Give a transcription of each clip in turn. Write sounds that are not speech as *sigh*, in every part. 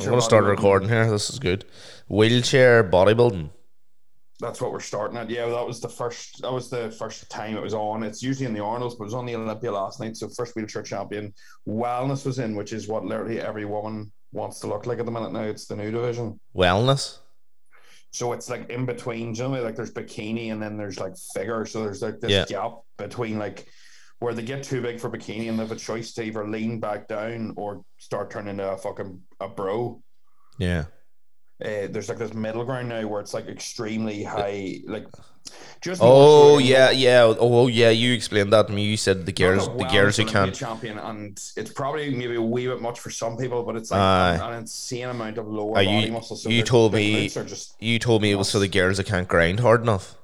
wheelchair. going to start recording here. This is good. Wheelchair bodybuilding. That's what we're starting at. Yeah, that was the first. That was the first time it was on. It's usually in the Arnold's, but it was on the Olympia last night. So first wheelchair champion, wellness was in, which is what literally every woman wants to look like at the minute now. It's the new division. Wellness. So it's like in between, know, like there's bikini and then there's like figure. So there's like this Yeah. gap between like where they get too big for bikini and they have a choice to either lean back down or start turning into a fucking a bro. Yeah. Uh, there's like this middle ground now where it's like extremely high, like just. Oh yeah, yeah. Oh, oh yeah. You explained that to me. You said the girls, the girls who can't. champion, and it's probably maybe a wee bit much for some people, but it's like Aye. an, an insane amount of lower body you- muscle. So you told me- just You told me it was for the girls that can't grind hard enough.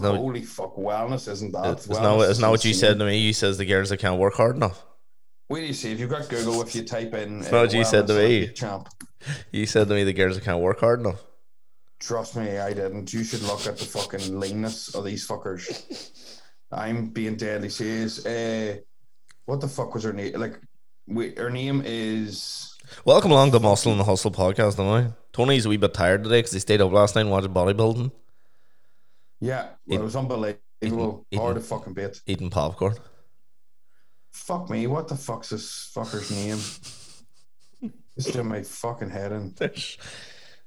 What- holy fuck, wellness isn't that? Isn't that, what- isn't what you said to me? You says the girls that can't work hard enough. Wait you see if you've got Google. If you type in, It's not what you said to me. Champ. *laughs* You said to me the girls that can't work hard enough. Trust me, I didn't. You should look at the fucking leanness of these fuckers. I'm being deadly serious. Uh, what the fuck was her name? Like, we, her name is. Welcome along to Muscle and the Hustle podcast, am I? Tony's a wee bit tired today because he stayed up last night and watched bodybuilding, Yeah, well, it was unbelievable. Eating- Hard to fucking bit. eating popcorn. Fuck me, what the fuck's this fucker's name? *laughs* It's doing my fucking head in. There's,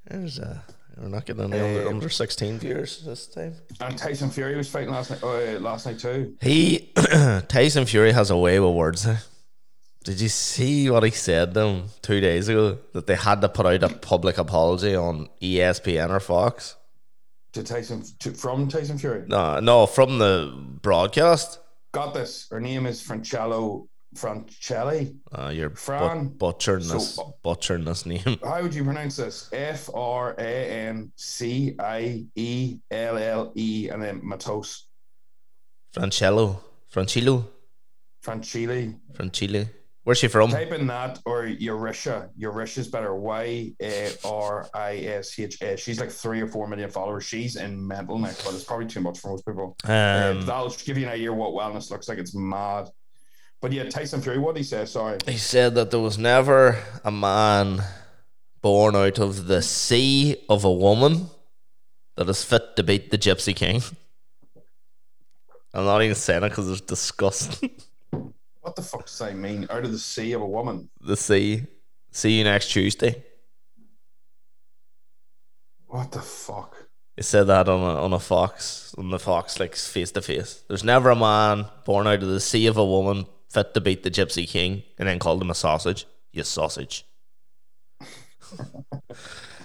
there's uh, we're not getting any under, Um, under 16 viewers this time. And Tyson Fury was fighting last night. Uh, last night too. He, *clears throat* Tyson Fury has a way with words. Did you see what he said to him two days ago? That they had to put out a public apology on ESPN or Fox? To Tyson to, from Tyson Fury. No, no, from the broadcast. Got this. Her name is Francello Francelli. Uh, you're Fran. but, butchering this, So- butchering this name. *laughs* How would you pronounce this? F R A N C I E L L E and then Matos. Francello, Francillo, Franchili. Francilli. Where's she from? Type in that or Eurisha. Eurisha's better. Y A R I S H A. She's like three or four million followers. She's in mental neck, but it's probably too much for most people. Uh, Um, that'll give you an idea what wellness looks like. It's mad. But yeah, Tyson Fury, what did he say? Sorry. he said that there was never a man born out of the sea of a woman that is fit to beat the Gypsy King. I'm not even saying it because it's disgusting. *laughs* What the fuck does that mean? Out of the sea of a woman. the sea. See you next Tuesday. What the fuck? He said that on a, on a Fox, on the Fox, like face to face. There's never a man born out of the sea of a woman fit to beat the Gypsy King, and then called him a sausage. You sausage.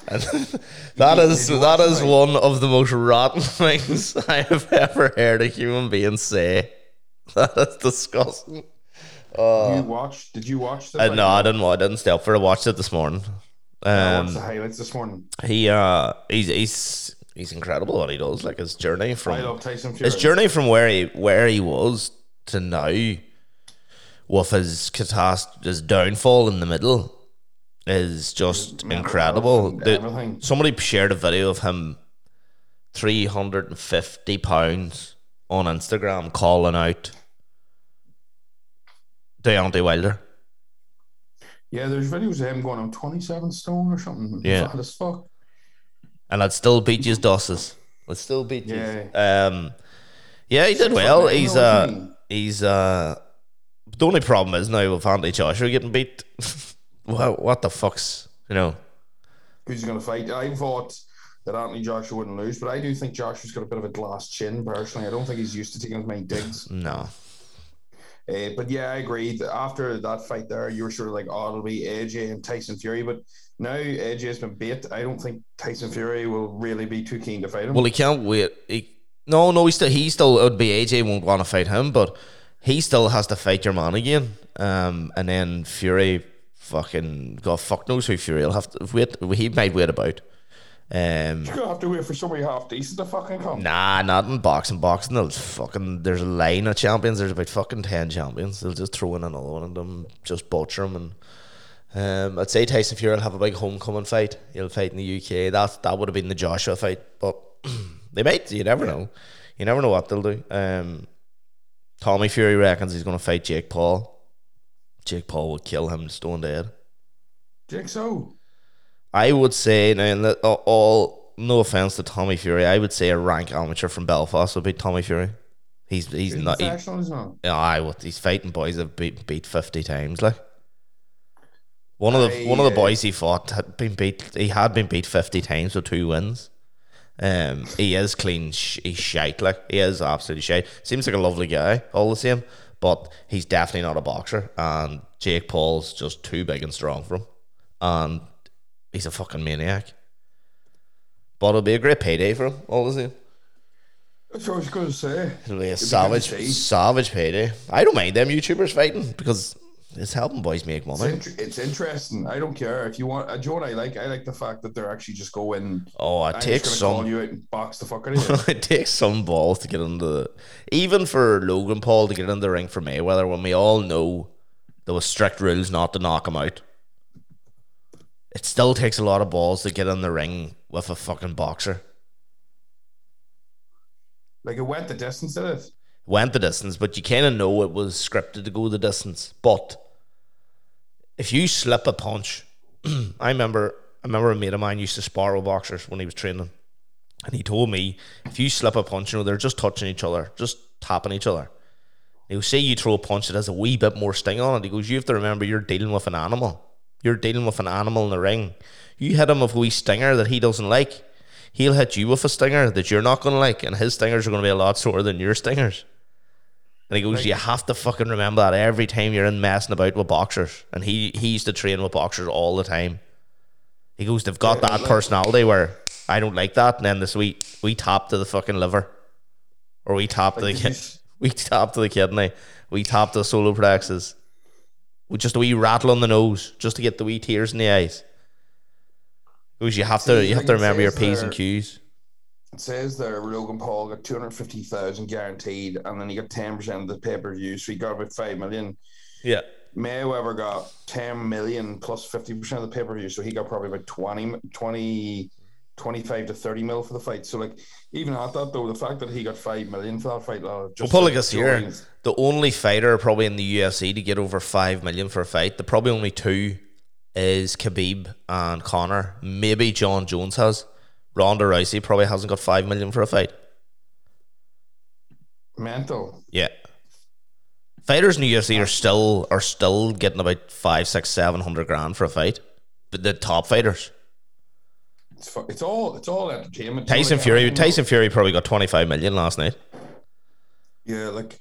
and *laughs* that is that is one of the most rotten *laughs* things I have ever heard a human being say. *laughs* That is disgusting. Uh, you watched? Did you watch the? Fight? no, I didn't. I didn't stay up for it. I watched it this morning. Um, watched the highlights this morning. he uh he's he's he's incredible what he does like his journey I from love Tyson Fury. his journey from where he where he was to now with his catast his downfall in the middle is just Mental incredible The- somebody shared a video of him 350 pounds on instagram calling out Deontay Wilder Yeah, there's videos of him going, I'm 27 stone or something. Yeah. Fat as fuck. and I'd still beat his dusses. I'd still beat you. Yeah. Um, yeah, he did well. He's you know what I uh, he's uh. The only problem is now with Anthony Joshua getting beat. *laughs* what what the fuck's you know? Who's to fight? I thought that Anthony Joshua wouldn't lose, but I do think Joshua's got a bit of a glass chin, personally. I don't think he's used to taking as many digs. No, Uh, but yeah, I agree. After that fight there, you were sort of like, oh, it'll be AJ and Tyson Fury. But now AJ has been bait. I don't think Tyson Fury will really be too keen to fight him. well he can't wait. He, no, no, he still he still it would be AJ won't want to fight him, but he still has to fight your man again. Um, and then Fury, fucking God, fuck knows who Fury will have to wait. He might wait about. Um, You're going to have to wait for somebody half decent to fucking come. Nah, not in boxing. Boxing, they'll fucking. There's a line of champions. There's about fucking ten champions. They'll just throw in another one of them, just butcher them. And um, I'd say Tyson Fury will have a big homecoming fight. He'll fight in the UK. That that would have been the Joshua fight, but *clears throat* they might. You never know. You never know what they'll do. Um, Tommy Fury reckons he's going to fight Jake Paul. Jake Paul will kill him stone dead. Jake, so I would say and all, all no offense to Tommy Fury, I would say a rank amateur from Belfast would be Tommy Fury. He's he's He's not. He, professional, isn't he? yeah, I what he's fighting boys have beat beat fifty times. Like one of the I, one of the uh, boys he fought had been beat. He had been beat fifty times with two wins. Um, he is clean. Sh- he's shite. Like he is absolutely shite. Seems like a lovely guy, all the same. But he's definitely not a boxer. And Jake Paul's just too big and strong for him. And he's a fucking maniac. But it'll be a great payday for him, all the same. That's what I was going to say. It'll be a to savage, see. savage payday. I don't mind them YouTubers fighting because it's helping boys make It's, money. int- it's interesting. I don't care if you want. Uh, do you know what I like? I like the fact that they're actually just going. Oh, it I'm takes just gonna call some. you out and box the fuck out of you. it takes some balls to get into the, even for Logan Paul to get in the ring for Mayweather when we all know there was strict rules not to knock him out. It still takes a lot of balls to get in the ring with a fucking boxer. like it went the distance, did it? Went the distance, but you kind of know it was scripted to go the distance. But if you slip a punch, *clears throat* I remember, I remember a mate of mine used to spar with boxers when he was training, and he told me if you slip a punch, you know they're just touching each other, just tapping each other. He'll say you throw a punch that has a wee bit more sting on it. He goes, you have to remember you're dealing with an animal. You're dealing with an animal in the ring. You hit him with a wee stinger that he doesn't like. He'll hit you with a stinger that you're not going to like, and his stingers are going to be a lot sore than your stingers. And he goes, you have to fucking remember that every time you're in messing about with boxers. And he, he used to train with boxers all the time. He goes, they've got that personality where I don't like that. And then this week, we tap to the fucking liver. Or we tap to the kid. you s- We tap to the kidney. We tap to the solar plexus. With just a wee rattle on the nose, just to get the wee tears in the eyes. Because you have to, See, you have to remember your p's and q's. It says there Logan Paul got two hundred fifty thousand guaranteed, and then he got ten percent of the pay per view, so he got about five million. Yeah, Mayweather got 10 million plus 50% of the pay per view, so he got probably about 20, 20, 25 to 30 mil for the fight. So, like, even at that, though, the fact that he got 5 million for that fight, uh, Well, just like like this here, joins- the only fighter probably in the UFC to get over five million for a fight, the probably only two is Khabib and Conor. Maybe Jon Jones has. Ronda Rousey probably hasn't got five million for a fight. mental. Yeah. Fighters in the UFC are still are still getting about five, six, seven hundred grand for a fight. But the top fighters. It's, it's all it's all entertainment. Tyson Fury Tyson Fury probably got twenty five million last night. Yeah, like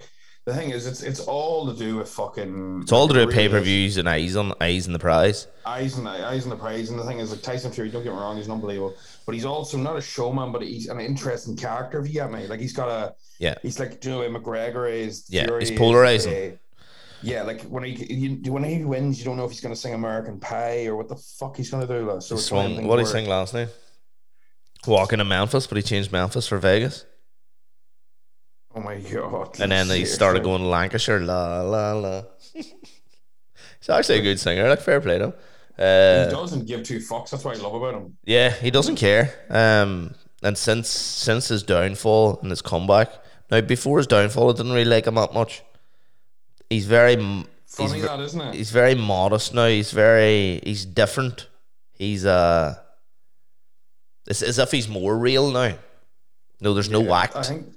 the thing is, it's it's all to do with fucking. It's all to do with pay per views and eyes on eyes in the prize. eyes and eyes and the prize. And the thing is, like Tyson Fury, don't get me wrong, he's unbelievable, but he's also not a showman, but he's an interesting character. If you get me, like he's got a, Yeah. he's like do you know McGregor is. Yeah, Fury he's is, polarizing. uh, yeah, like when he you, when he wins, you don't know if he's going to sing American Pie or what the fuck he's going to do. Like, so He it's one of swung, what did he sing last night? Walking to Memphis, but he changed Memphis for Vegas. Oh my god! And then he Seriously. started going to Lancashire, la la la. *laughs* He's actually a good singer, like fair play to him. He Uh, doesn't give two fucks. That's what I love about him. yeah, he doesn't care. Um, and since since his downfall and his comeback, now before his downfall, I didn't really like him that much. He's very Funny he's, that, isn't it? he's very modest now. He's very he's different. He's uh, it's as if he's more real now. No, there's no Yeah, act. I think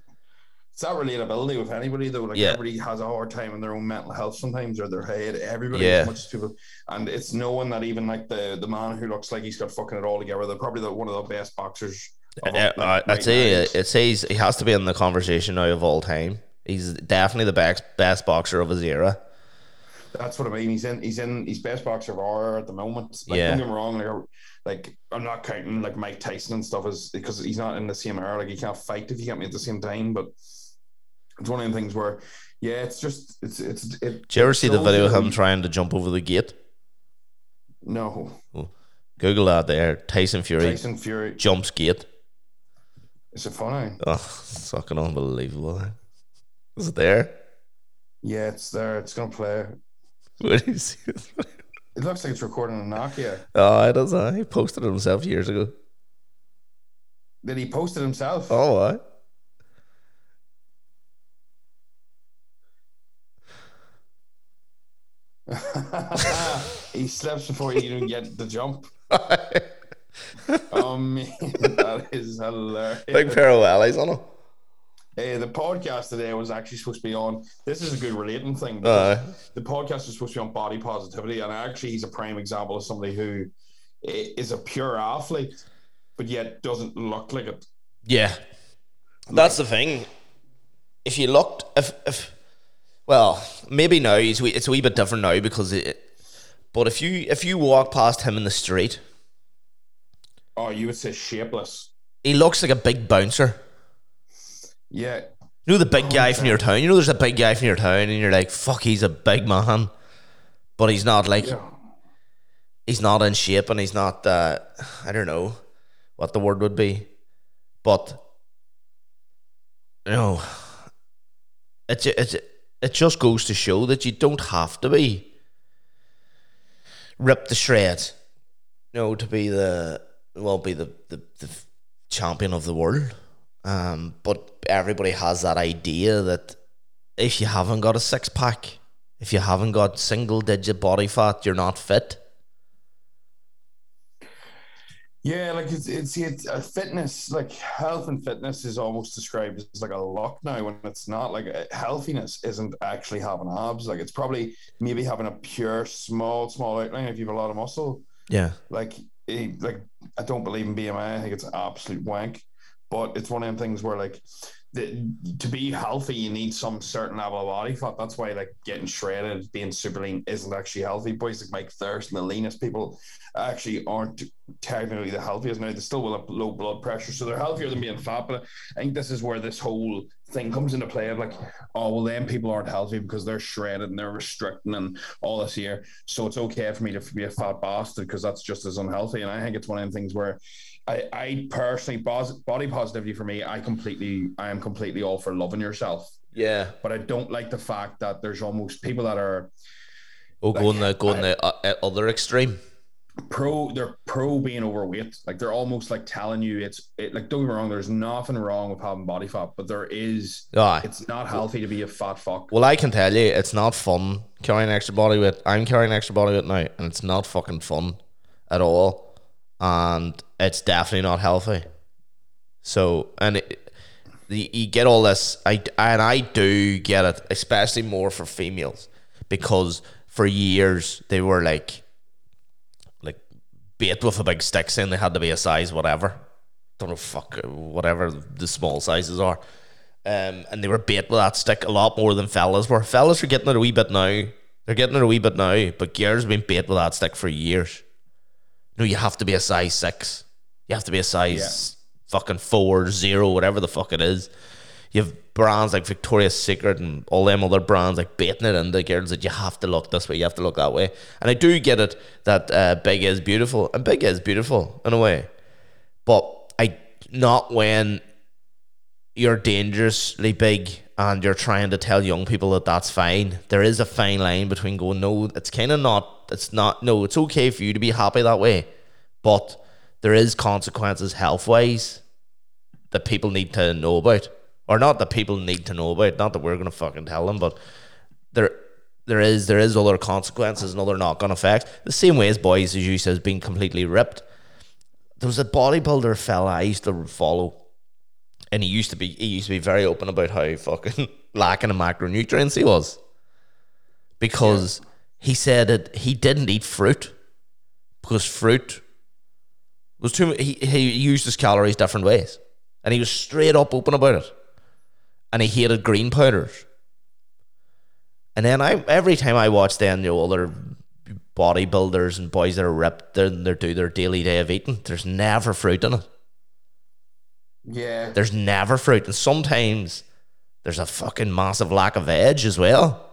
it's that relatability with anybody though. Like Yeah. everybody has a hard time in their own mental health sometimes or their head. Everybody, Yeah. as much as people, and it's knowing that even like the the man who looks like he's got fucking it all together. They're probably the, one of the best boxers. of Uh, like, I'd say it says he has to be in the conversation now of all time. He's definitely the best best boxer of his era. That's what I mean. He's in. He's in. He's best boxer of our at the moment. Like, Yeah. Don't get me wrong. Like, like I'm not counting like Mike Tyson and stuff as because he's not in the same era. Like he can't fight if you get me at the same time. But it's one of the things where, yeah, it's just it's it's. It, Did you ever see the video of him trying to jump over the gate? No, Google that there. Tyson Fury Tyson Fury. jumps gate. Is it funny? Oh, it's fucking unbelievable. Is it there? Yeah, it's there. It's gonna play. Where do you see it? It looks like it's recording a Nokia. Oh, it does. He posted it himself years ago. Did he post it himself? Oh, what? *laughs* he slept before he even get the jump. Oh *laughs* man, *laughs* that is hilarious. Big pair of wellies on it. Uh, the podcast today was actually supposed to be on. This is a good relating thing. Uh, the podcast is supposed to be on body positivity, and actually, he's a prime example of somebody who is a pure athlete, but yet doesn't look like it. yeah, that's the thing. If you looked, if if well, maybe now it's wee- it's a wee bit different now because it. But if you if you walk past him in the street, Oh, you would say shapeless. he looks like a big bouncer. Yeah, You know the big guy from your town. You know there's a big guy from your town, and you're like, "Fuck, he's a big man," but he's not like yeah. he's not in shape, and he's not. Uh, I don't know what the word would be, but you know, it's ju- it just goes to show that you don't have to be ripped to shreds, you know, to be the well, be the the, the champion of the world. Um, but everybody has that idea that if you haven't got a six pack, if you haven't got single digit body fat, you're not fit. Yeah, like it's it's it's uh, fitness, like health and fitness is almost described as like a luck now when it's not. Like uh, healthiness isn't actually having abs. Like it's probably maybe having a pure small small outline if you have a lot of muscle. Yeah. Like eh, like I don't believe in BMI. I think it's absolute wank. But it's one of them things where like the, to be healthy, you need some certain level of body fat. That's why like getting shredded, being super lean isn't actually healthy. Boys like Mike Thurston, the leanest people actually aren't technically the healthiest now. They still will have low blood pressure, so they're healthier than being fat. But I think this is where this whole thing comes into play of like, oh well, then people aren't healthy because they're shredded and they're restricting and all this here. So it's okay for me to be a fat bastard because that's just as unhealthy. And I think it's one of the things where I, I personally body positivity for me, I completely I am completely all for loving yourself. Yeah. But I don't like the fact that there's almost people that are Oh, going the Like, going the uh, uh, other extreme. pro they're pro being overweight like they're almost like telling you it's it, like don't get me wrong there's nothing wrong with having body fat but there is Aye. it's not healthy to be a fat fuck Well, I can tell you, it's not fun carrying extra body weight. I'm carrying extra body weight now, and it's not fucking fun at all. And it's definitely not healthy. So, and it, the, you get all this, I and I do get it, especially more for females, because for years they were like, like bait with a big stick saying they had to be a size whatever. Don't know fuck whatever the small sizes are. Um, and they were bait with that stick a lot more than fellas were. Fellas are getting it a wee bit now. They're getting it a wee bit now, but girls have been bait with that stick for years. No, you have to be a size six. You have to be a size fucking four, zero, whatever the fuck it is. You have brands like Victoria's Secret and all them other brands like baiting it into girls that you have to look this way, you have to look that way. And I do get it that uh, big is beautiful, and big is beautiful in a way, but I not when you're dangerously big and you're trying to tell young people that that's fine. There is a fine line between going, no, it's kind of not, it's not, no, it's okay for you to be happy that way, but there is consequences health wise that people need to know about. Or not that people need to know about, not that we're gonna fucking tell them, but there there is there is other consequences and other knock on effects. The same way as boys, as you says, being completely ripped. There was a bodybuilder fella I used to follow and he used to be he used to be very open about how fucking *laughs* lacking in macronutrients he was. Because he said that he didn't eat fruit because fruit was too he, he used his calories different ways. And he was straight up open about it. And he hated green powders. And then I every time I watch then you know other bodybuilders and boys that are ripped they they do their daily day of eating there's never fruit in it yeah there's never fruit, and sometimes there's a fucking massive lack of veg as well.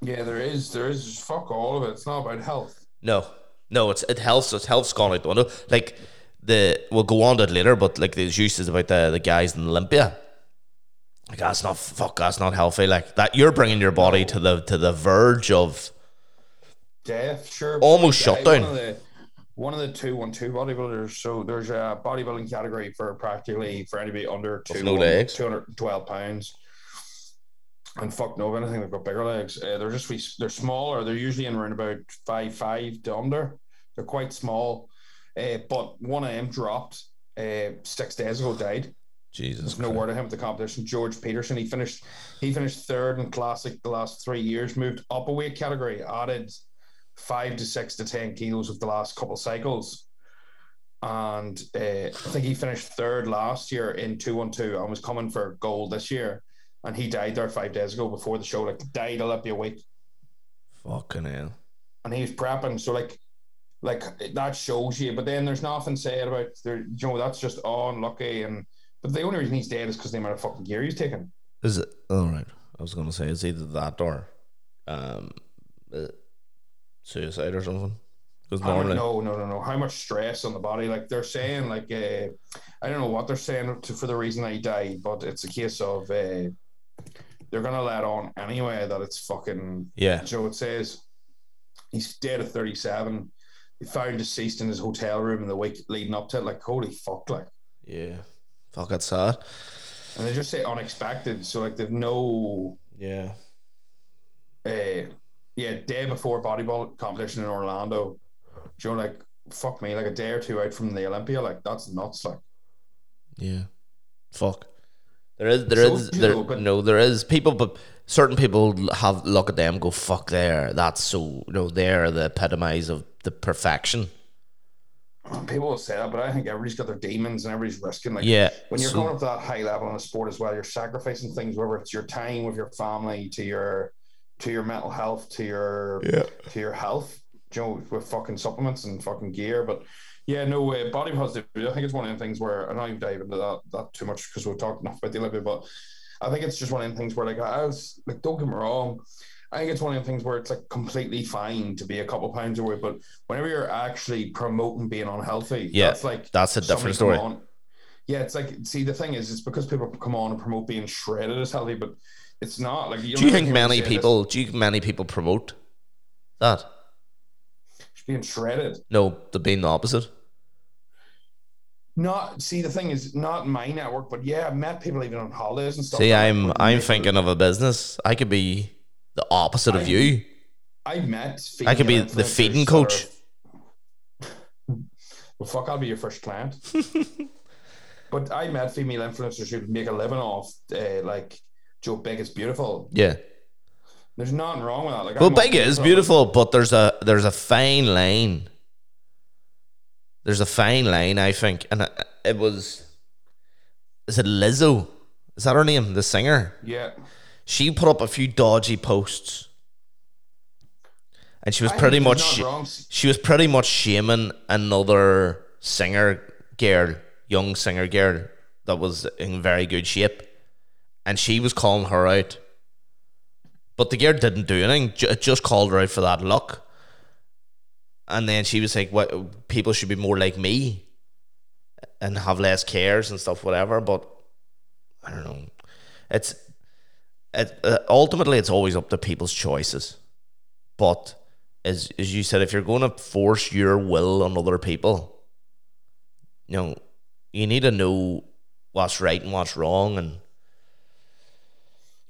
yeah there is there is fuck all of it it's not about health No, no, it's it helps. It helps gone out the window. Like the we'll go on to it later, but like the juices about the the guys in Olympia. Like that's not fuck. That's not healthy. Like that, you're bringing your body to the to the verge of death sure Almost Like, shut one of the one of the two one two bodybuilders so there's a bodybuilding category for practically for anybody under two no legs. 212 pounds and fuck no, if anything, they've got bigger legs. Uh, they're just they're smaller. They're usually in around about five five to under. They're quite small. Uh, but one of them dropped uh, six days ago, died. Jesus. There's no word of him at the competition. George Peterson, he finished he finished third in classic the last three years, moved up a weight category, added five to six to ten kilos of the last couple cycles. And uh, I think he finished third last year in two one two and was coming for gold this year. And he died there five days ago before the show, like died Olympia week. Fucking hell. And he was prepping. So like like that shows you. But then there's nothing said about there, you know, that's just oh, unlucky and but the only reason he's dead is because the amount of fucking gear he's taken. Is it all right? I was gonna say it's either that or um, uh, suicide or something. Because normally, no, no, no, no. How much stress on the body? Like they're saying, like uh, I don't know what they're saying to, for the reason that he died, but it's a case of uh, they're gonna let on anyway that it's fucking. yeah, So it says he's dead at thirty-seven. He found deceased in his hotel room in the week leading up to it. Like holy fuck, like. yeah, fuck, that's sad. And they just say unexpected. So like they've no Yeah, uh yeah, day before bodybuilding competition in Orlando. Do you know like fuck me, like a day or two out from the Olympia, like that's nuts. Like yeah, fuck. There is, there So, is, there, know, no, there is people, but certain people have look at them, go fuck there. That's so, you know, they're the epitomize of the perfection. people will say that, but I think everybody's got their demons and everybody's risking like Yeah, when you're so- going up that high level in a sport as well, you're sacrificing things, whether it's your time with your family, to your to your mental health, to your Yeah. to your health, you know, with fucking supplements and fucking gear. But yeah, no way. Body positivity. I think it's one of the things where and not dive into that that too much because we've talked enough about the Olympia, but I think it's just one of the things where like I was like, don't get me wrong. I think it's one of the things where it's like completely fine to be a couple pounds away, but whenever you're actually promoting being unhealthy, Yeah, that's like that's a different story. on- Yeah, it's like see the thing is it's because people come on and promote being shredded as healthy, but it's not like. you. Do you think many people? Do you think many people promote that? It's being shredded? No, the being the opposite. Not see the thing is not my network, but yeah, I've met people even on holidays and stuff. See, that I'm I'm thinking of a business. I could be the opposite of you. I've met. I could be the feeding coach. are- *laughs* well, fuck, I'll be your first client. *laughs* but I met female influencers who make a living off uh, like Joe Big is beautiful. Yeah. There's nothing wrong with that. Like, Well, I'm big is beautiful. but there's a there's a fine line. There's a fine line, I think, and it- was. Is it Lizzo? Is that her name? The singer. Yeah. She put up a few dodgy posts, and she was I pretty much she was pretty much shaming another singer girl, young singer girl that was in very good shape, and she was calling her out. But the girl didn't do anything; it just called her out for that look. And then she was like, "What people should be more like me, and have less cares and stuff, whatever." But I don't know. It's it uh, ultimately it's always up to people's choices. But as as you said, if you're going to force your will on other people, you know, you need to know what's right and what's wrong, and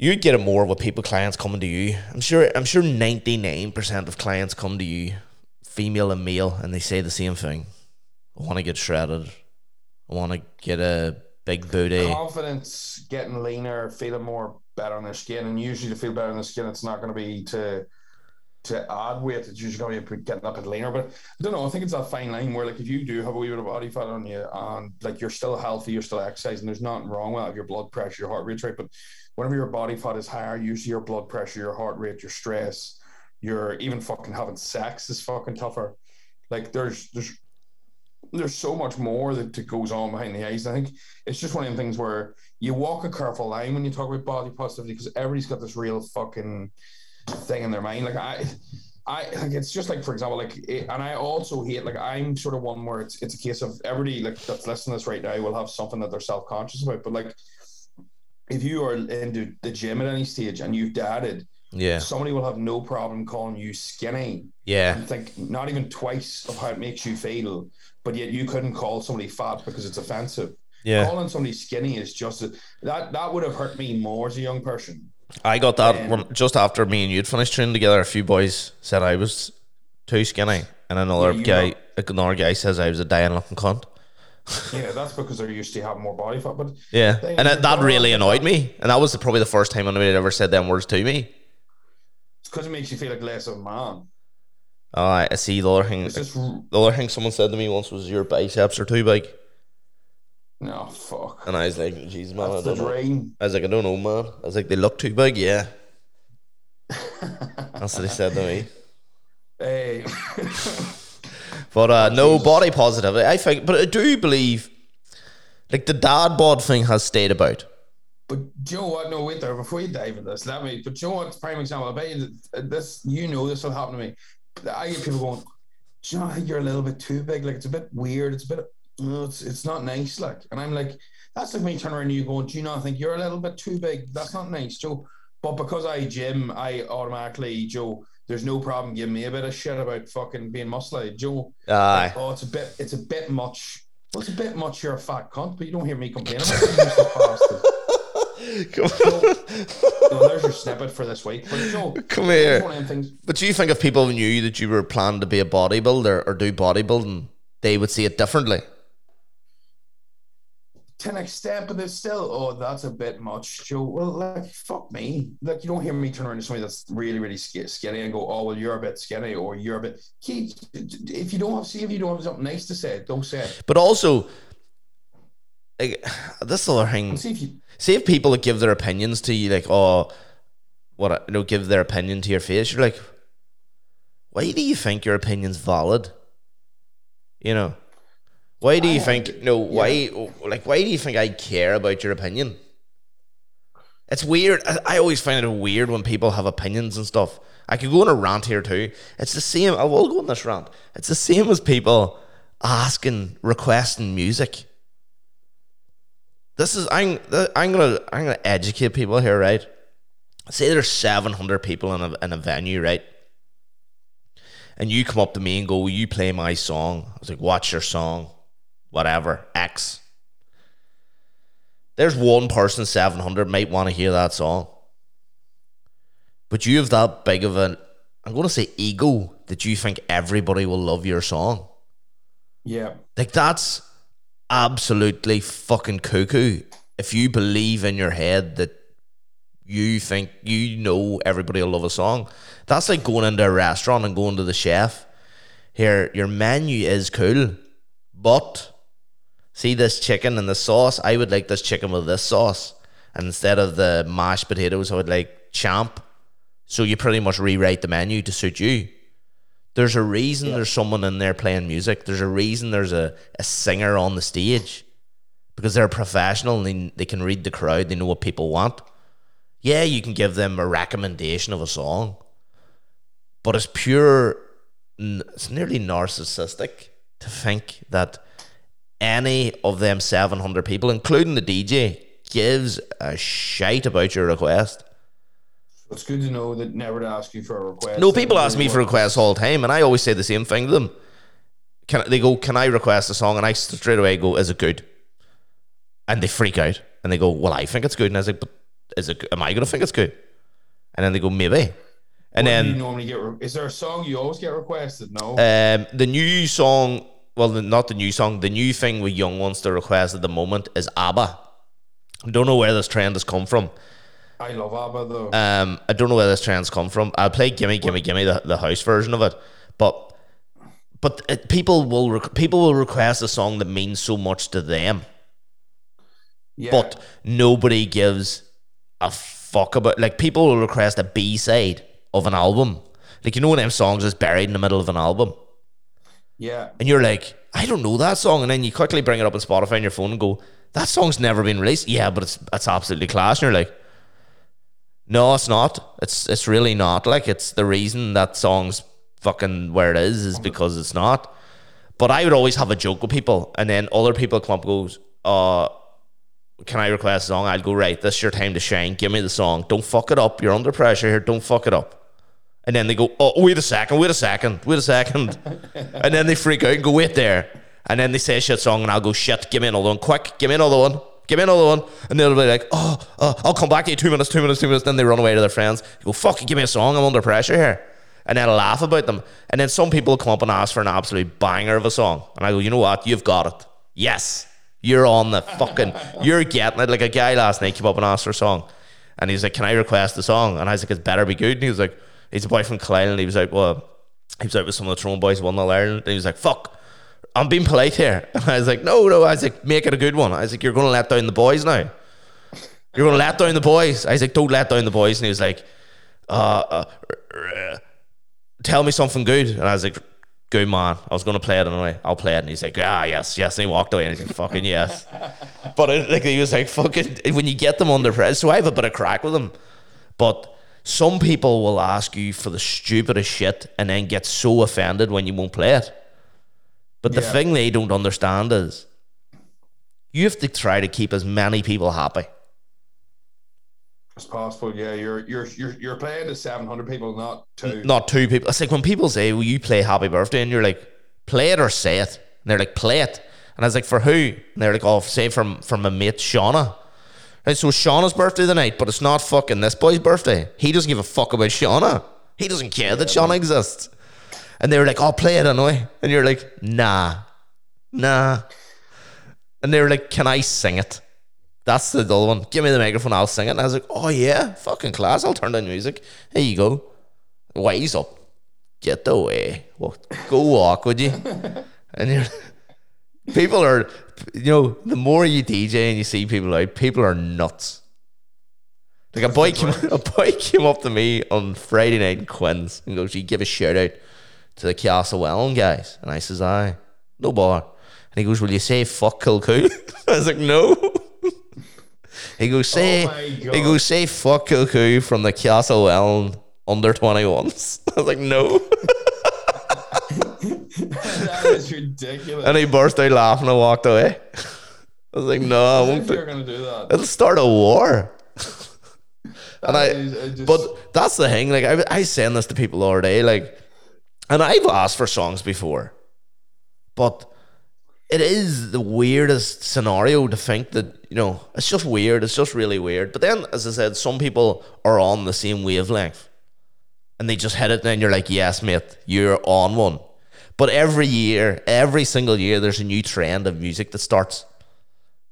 you'd get it more with people clients coming to you. I'm sure. I'm sure ninety nine percent of clients come to you, female and male, and they say the same thing. I want to get shredded. I want to get a big booty. confidence, getting leaner, feeling more better on their skin, and usually to feel better on the skin, it's not going to be to to add weight. It's usually going to be getting up and leaner. But I don't know. I think it's that fine line where, like, if you do have a wee bit of body fat on you, and like you're still healthy, you're still exercising. There's nothing wrong with that. Your blood pressure, your heart rate, right? But whenever your body fat is higher, usually your blood pressure, your heart rate, your stress, your even fucking having sex is fucking tougher. Like, there's there's there's so much more that, that goes on behind the eyes. I think it's just one of the things where you walk a careful line when you talk about body positivity because everybody's got this real fucking thing in their mind. Like I, I like it's just like for example, like it, and I also hate like I'm sort of one where it's it's a case of everybody like that's listening to this right now will have something that they're self conscious about. But like if you are into the gym at any stage and you've dadded, Yeah, somebody will have no problem calling you skinny yeah, and think not even twice of how it makes you feel, but yet you couldn't call somebody fat because it's offensive. yeah. Calling somebody skinny is just a, that that would have hurt me more as a young person. I got that Um, just after me and you'd finished training together. A few boys said I was too skinny, and another Yeah, guy, another guy says I was a dying looking cunt. Yeah, that's because they're used to having more body fat. But Yeah, They- and that, that really annoyed me, and that was the, probably the first time anybody had ever said them words to me. it's because it makes you feel like less of a man. Oh, I see. The other thing, just the other thing someone said to me once was your biceps are too big, no fuck. and I was like, "Jeez, man, I That's the don't know." dream. I was like, "I don't know, man." I was like, "They look too big." Yeah, *laughs* that's what they said to me. Hey. *laughs* But uh, no Jesus. body positive. I think, but I do believe, like the dad bod thing has stayed about. But do you know what? No, wait there. Before you dive into this, let me. But do you know what? Prime example. I bet you this. You know this will happen to me. I get people going. Do you know? I think you're a little bit too big. Like it's a bit weird. It's a bit. It's it's not nice. Like, and I'm like, that's like me turning around and you going, do you not think you're a little bit too big? That's not nice, Joe. But because I gym, I automatically, Joe. There's no problem giving me a bit of shit about fucking being muscly, Joe. Aye. Oh, it's a bit. It's a bit much. Well, it's a bit much. You're a fat cunt, but you don't hear me complain about it. you useless bastard. *laughs* Come, So there's your snippet for this week. But Joe, come here. one of them things. But do you think if people knew that you were planning to be a bodybuilder or do bodybuilding, they would see it differently? To an extent, but there's still, oh, that's a bit much, Joe. Well, like, fuck me. Like, you don't hear me turn around to somebody that's really, really sk- skinny and go, oh, well, you're a bit skinny or you're a bit. Keep, if you don't have, see if you don't have something nice to say, don't say it. But also, like, this other thing. See if you, See if people that give their opinions to you, like, oh, what you know, give their opinion to your face. You're like, why do you think your opinion's valid? You know, why do you I think? have- No, why? Like, why do you think I care about your opinion? It's weird. I, I always find it weird when people have opinions and stuff. I could go on a rant here too. It's the same. I will go on this rant. It's the same as people asking, requesting music. This is I'm I'm gonna I'm gonna educate people here, right? Say there's seven hundred people in a in a venue, right? And you come up to me and go, "Will you play my song?" I was like, "What's your song?" Whatever X. There's one person seven hundred might want to hear that song, but you have that big of an I'm gonna say ego that you think everybody will love your song. yeah. Like that's absolutely fucking cuckoo. If you believe in your head that you think you know everybody will love a song, that's like going into a restaurant and going to the chef. Here, your menu is cool, but see this chicken and the sauce. I would like this chicken with this sauce, and instead of the mashed potatoes, I would like champ. So you pretty much rewrite the menu to suit you. There's a reason Yeah. there's someone in there playing music. There's a reason there's a, a singer on the stage because they're a professional and they, they can read the crowd. They know what people want. Yeah, you can give them a recommendation of a song, but it's pure, it's nearly narcissistic to think that any of them 700 people, including the DJ, gives a shite about your request. It's good to know that never to ask you for a request. No, people ask me for requests all the time, and I always say the same thing to them. Can they go? Can I request a song? And I straight away go, "Is it good?" And they freak out, and they go, "Well, I think it's good." And I was like, "But is it? Am I going to think it's good?" And then they go, "Maybe." And What do you then normally get. Re- is there a song you always get requested? No. um, the new song, well, the, not the new song, the new thing with young ones to request at the moment is ABBA. I don't know where this trend has come from. I love ABBA though. Um, I don't know where this trend's come from. I'll play "Gimme, Gimme, Gimme" the, the house version of it, but but it, people will rec- people will request a song that means so much to them, yeah. but nobody gives a fuck about. Like people will request a B side of an album, like you know when them songs is buried in the middle of an album, yeah. and you're like, I don't know that song, and then you quickly bring it up on Spotify on your phone and go, that song's never been released. Yeah, but it's it's absolutely class, and you're like. No, it's not. It's it's really not. Like it's the reason that song's fucking where it is is because it's not. But I would always have a joke with people, and then other people up goes, "Uh, can I request a song?" I'd go, "Right, this is your time to shine. Give me the song. Don't fuck it up. You're under pressure here. Don't fuck it up." And then they go, "Oh, wait a second. Wait a second. Wait a second. and then they freak out and go, "Wait there." And then they say a shit song, and I'll go, "Shit, give me another one. Quick, give me another one." Give me another one, and they'll be like, "Oh, uh, I'll come back to you two minutes, two minutes, two minutes." Then they run away to their friends. You go, "Fuck, give me a song. I'm under pressure here." and then I laugh about them. And then some people come up and ask for an absolute banger of a song. And I go, you know what? You've got it. Yes. You're on the fucking, you're getting it. Like a guy last night came up and asked for a song. And he's like, can I request a song? And I was like, it better be good. And he was like, he's a boy from Kyle. And he was like, well, he was out with some of the Tyrone boys, won the Ireland. And he was like, fuck, I'm being polite here. And I was like, no, no. I was like, make it a good one. I was like, you're going to let down the boys now. You're going to let down the boys. I was like, don't let down the boys. And he was like, uh, uh, tell me something good. And I was like, good man. I was going to play it anyway. I'll play it. And he's like, ah, yes, yes. And he walked away and he's like, fucking yes. But it, like he was like, fucking, when you get them under pressure. So I have a bit of crack with them. But some people will ask you for the stupidest shit and then get so offended when you won't play it. But the Yeah. thing they don't understand is you have to try to keep as many people happy. as possible. Yeah, you're you're you're you're playing to seven hundred people, not two. Not two people. It's like when people say, Will you play Happy Birthday? And you're like, Play it or say it. And they're like, Play it. And I was like, For who? And they're like, Oh, say from from a mate Shauna. Right, so Shauna's birthday tonight, but it's not fucking this boy's birthday. He doesn't give a fuck about Shauna. He doesn't care that Shauna exists. And they were like, Oh, play it anyway. And you're like, Nah. Nah. And they were like, Can I sing it? That's the other one. Give me the microphone, I'll sing it. And I was like, Oh yeah, fucking class. I'll turn down music. Here you go. Wise up. Get away. Well, go walk, would you? *laughs* and you're people are you know, the more you DJ and you see people out, people are nuts. Like a boy came *laughs* a boy came up to me on Friday night in Quins and goes, You give a shout out to the Castlewellan guys. And I says, Aye, no bar. And he goes, Will you say fuck Kilcoo? *laughs* I was like, No. *laughs* he goes, say Oh he goes, say fuck Kilcoo from the Castlewellan under twenty ones. I was like, No. That is ridiculous. and he burst out laughing and walked away. I was like, No, I won't you're gonna do that, It'll start a war. and I, I just- but that's the thing. Like I, I saying this to people all day. Like, and I've asked for songs before, but it is the weirdest scenario to think that you know it's just weird. It's just really weird. But then, as I said, some people are on the same wavelength, and they just hit it. And then you're like, yes, mate, you're on one. But every year, every single year, there's a new trend of music that starts.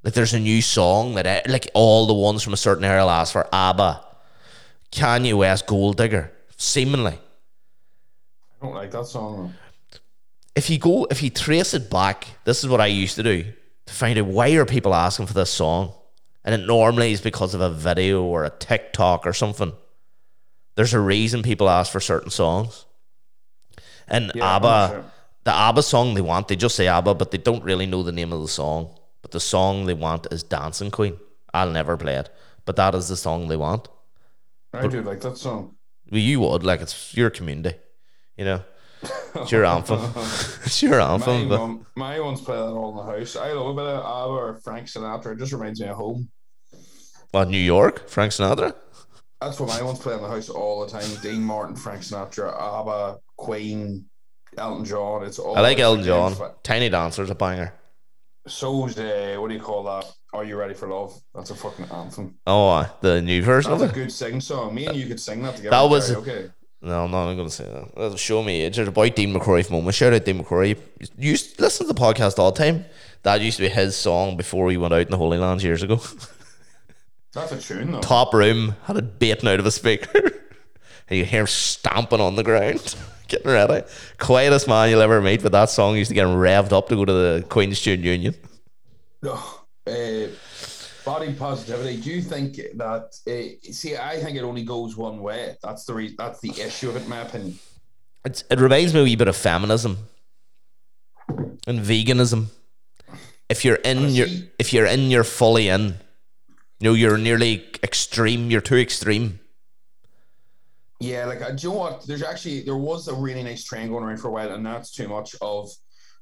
Like there's a new song that I, like all the ones from a certain era last for ABBA, Kanye West, Gold Digger, seemingly. I don't like that song. If you go, if you trace it back, this is what I used to do to find out why are people asking for this song, and it normally is because of a video or a TikTok or something. There's a reason people ask for certain songs, and Yeah, ABBA, 100%. the ABBA song they want, they just say ABBA, but they don't really know the name of the song. But the song they want is Dancing Queen. I'll never play it, but that is the song they want. I do like that song. Well, you would like it's your community, you know. It's your anthem. *laughs* *laughs* it's your My, anthem. But mum, my ones play that all in the house. I love a bit of ABBA or Frank Sinatra. It just reminds me of home. what, New York, Frank Sinatra. That's what my ones play in the house all the time. Dean Martin, Frank Sinatra, ABBA, Queen, Elton John. It's all I like Elton John. Tiny Dancer's a banger. So's the what do you call that? Are you ready for love? That's a fucking anthem. Oh, uh, the new version That's of a it. good sing song. Me and you could sing that together. That was- okay. No, no, I'm not going to say that. That'll show me age. There's a boy Dean McCrory from Omagh. Shout out Dean McCrory. You used to listen to the podcast all the time. That used to be his song before we went out in the Holy Lands years ago. *laughs* That's a tune though. Top room had it baiting out of a speaker. *laughs* and you hear him stamping on the ground, *laughs* getting ready. Quietest man you'll ever meet, but that song used to get him revved up to go to the Queen's Student Union. No. Uh, body positivity. Do you think that? Uh, see, I think it only goes one way. That's the re- That's the issue of it, in my opinion. It's, it reminds me a wee bit of feminism and veganism. If you're in your, if you're in, you're fully in. You know, you're nearly extreme. You're too extreme. Yeah, like uh, do you know what? There's actually there was a really nice trend going around for a while, and that's too much of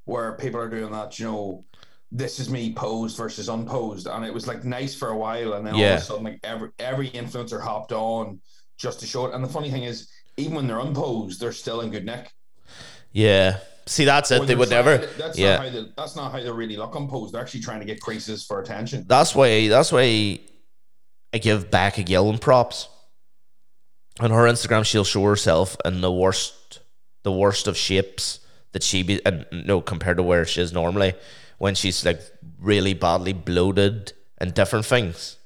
where people are doing that. You know, this is me posed versus unposed, and it was like nice for a while, and then all of a sudden, like every every influencer hopped on just to show it. And the funny thing is, even when they're unposed, they're still in good nick. Yeah. See, that's it. They would never. That's yeah. not how they, that's not how they really look unposed. They're actually trying to get creases for attention. That's why. That's why I give back a Gillen props. on her Instagram, she'll show herself in the worst, the worst of shapes that she be, and no, compared to where she is normally, when she's like really badly bloated and different things.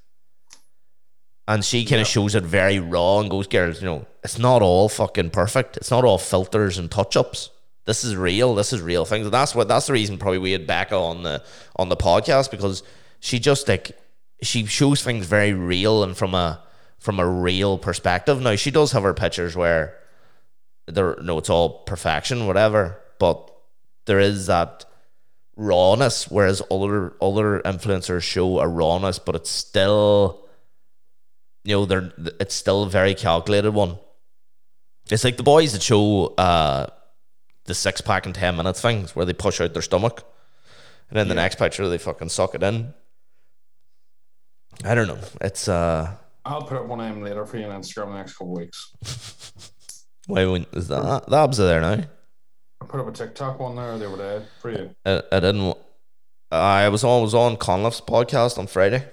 And she kind of shows it very raw and goes, girls, you know, it's not all fucking perfect. It's not all filters and touch ups. This is real. This is real things. And that's what that's the reason probably we had Becca on the on the podcast because she just like she shows things very real and from a from a real perspective. Now she does have her pictures where there no, it's all perfection, whatever, but there is that rawness, whereas other other influencers show a rawness, but it's still you know, they're it's still a very calculated one. It's like the boys that show uh the six pack in ten minutes things where they push out their stomach. And then the next picture they fucking suck it in. I don't know. It's uh I'll put up one of them later for you on Instagram in the next couple weeks. *laughs* why when is that the abs are there now? I put up a TikTok one there the other day for you. I, I didn't I was on was on Conliff's podcast on Friday.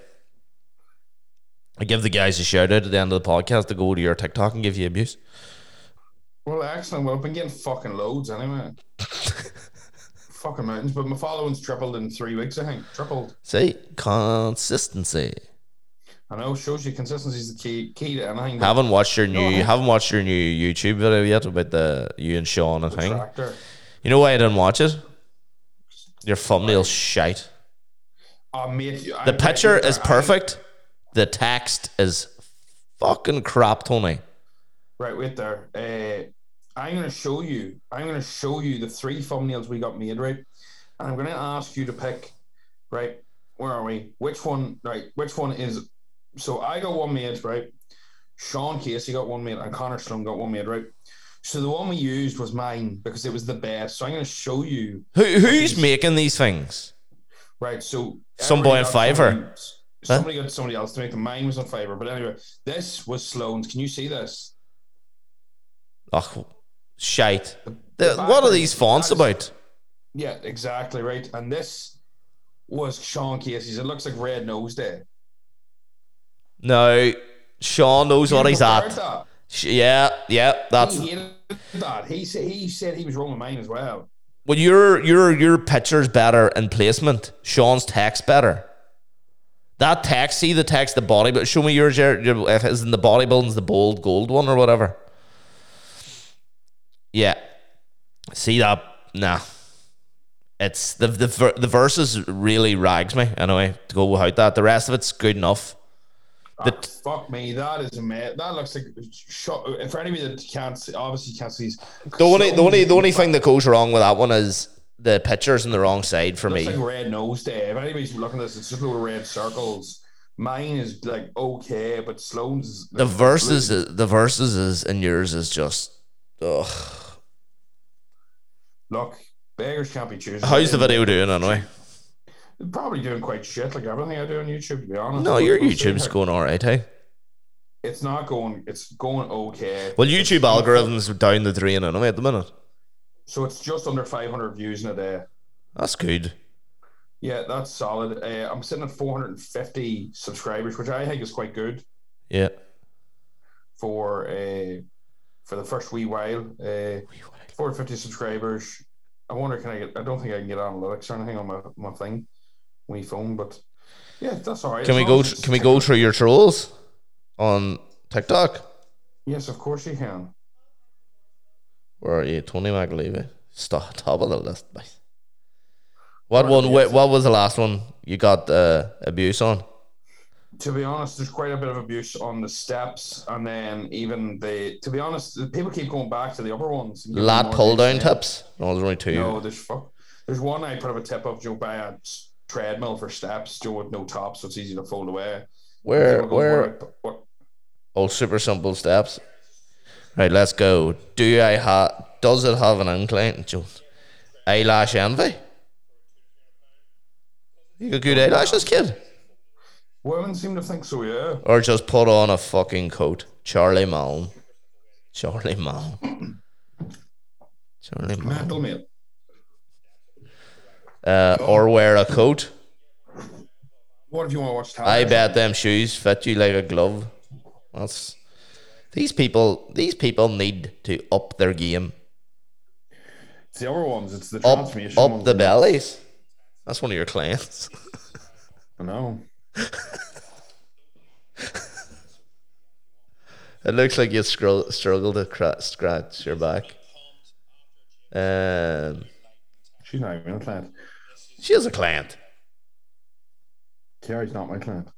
I give the guys a shout out at the end of the podcast to go to your TikTok and give you abuse. Well, excellent. Well, I've been getting fucking loads anyway. *laughs* fucking mountains, but my following's tripled in three weeks. I think tripled. See, consistency. I know shows you consistency is the key key to anything. Haven't watched your new. No, haven't watched your new YouTube video yet about the you and Sean and thing. tractor. You know why I didn't watch it? Your thumbnail's shite. Mate, The picture is perfect. The text is fucking crap, Tony. Right, wait there. Uh, I'm going to show you. I'm going to show you the three thumbnails we got made, right? And I'm going to ask you to pick, right? Where are we? Which one? Right, which one is? So I got one made, right? Sean Casey got one made, and Conor Sloan got one made, right? So the one we used was mine because it was the best. So I'm going to show you, Who who's making these things? right? So Some boy on Fiverr. somebody- Somebody got somebody else to make them. Mine was on Fiverr, but anyway, this was Sloan's. Can you see this? Oh, shite. The what are these fonts about? Yeah, exactly right. And this was Sean Casey's. It looks like Red Nose Day. No, Sean knows what he's at. That. Yeah, yeah, that's he hated that. He said he said he was wrong with mine as well. well. Your your your picture's better in placement. Sean's text better. That text, see the text, the body, but show me yours. Your, your if it's in the bodybuilding's the bold gold one or whatever. Yeah, see that? Nah, it's the the the verses really rags me anyway to go without that. The rest of it's good enough. The- Ah, fuck me, that is a mess. That looks like shot. For anybody that can't see, obviously can't see. The only the only the only thing that goes wrong with that one is the picture's in the wrong side for me. like Red Nose Day. If anybody's looking at this, it's just little red circles. Mine is like okay, but Sloan's The verses, blue. the verses is and yours is just. Ugh. Look, beggars can't be choosers. How's the video doing anyway? Probably doing quite shit, like everything I do on YouTube. To be honest, No, your YouTube's going alright, hey. It's not going. It's going okay. Well, YouTube It's- algorithms down the drain anyway at the minute. So it's just under 500 views in a day. That's good. Yeah, that's solid. Uh, I'm sitting at 450 subscribers, which I think is quite good Yeah. for uh, for the first wee while. Uh, 450 subscribers. I wonder, can I get? I don't think I can get analytics or anything on my, my thing, my phone, but yeah, that's all right. Can As we go? as Can we go through your trolls on TikTok? Yes, of course you can. Where are you, Tony McAlevey? Stop *laughs* top of the list, mate. What Right, one? yes. What, what was the last one you got uh, abuse on? To be honest, there's quite a bit of abuse on the steps, and then even the. To be honest, the people keep going back to the upper ones. Lat pull down attention. tips. No, there's only two. No, there's fuck. There's one I put up a tip of Joe buy a treadmill for steps, Joe with no top, so it's easy to fold away. Where? Where? "What I Oh, super simple steps. Right, let's go. Do I have? Does it have an incline? Joe? Eyelash envy. You got good eyelashes, kid. Women seem to think so, yeah. Or just put on a fucking coat. Charlie Malone. Charlie Malone. Charlie Malone. Mental mate. Uh, or wear a coat. What if you want to watch I bet them shoes fit you like a glove. That's These people, these people need to up their game, It's the other ones. It's the up, transformation. up the bellies. That's one of your clients. *laughs* I know. *laughs* It looks like you scroll, struggle to cra- scratch your back. Um, She's not even a client. she has a client. Terry's not my client.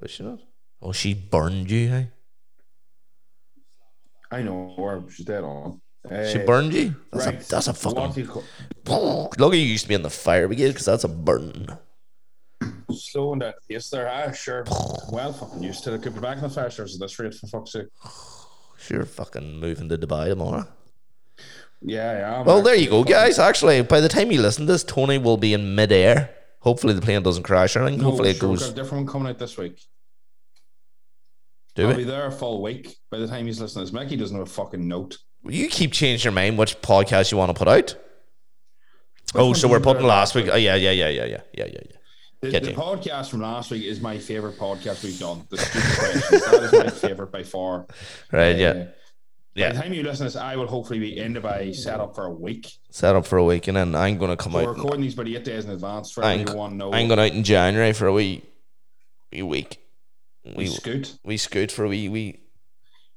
Was she not? Oh, she burned you, hey? I know her. She's dead on. She Uh, burned you? That's right. a that's a fucking. call- Lucky you used to be in the fire brigade because that's a burn. Slowing down the pace there. Ah, sure. Well, fucking used to it. Could be back in the fire service at this rate, for fuck's sake. Sure, fucking moving to Dubai tomorrow. Yeah, yeah. I'm Well, there you go, guys. Actually, by the time you listen to this, Tony will be in midair. Hopefully, the plane doesn't crash or anything. No, Hopefully, it sure, we've goes. got a different one coming out this week. Do I'll be there a full week by the time he's listening to this. Mickey doesn't have a fucking note. You keep changing your mind which podcast you want to put out. Oh, one so we're putting last last week. Oh, yeah, yeah, yeah, yeah, yeah, yeah, yeah, yeah. The, the podcast from last week is my favorite podcast we've done. The stupid questions. That is my favorite by far. Right, yeah, Uh, By yeah. the time you listen to this, I will hopefully be in Dubai set up for a week. Set up for a week, and then I'm gonna come out. We're recording these about eight days in advance for I'm, everyone. No, I'm going out in January for a wee, wee week. we We scoot. we scoot for a wee wee.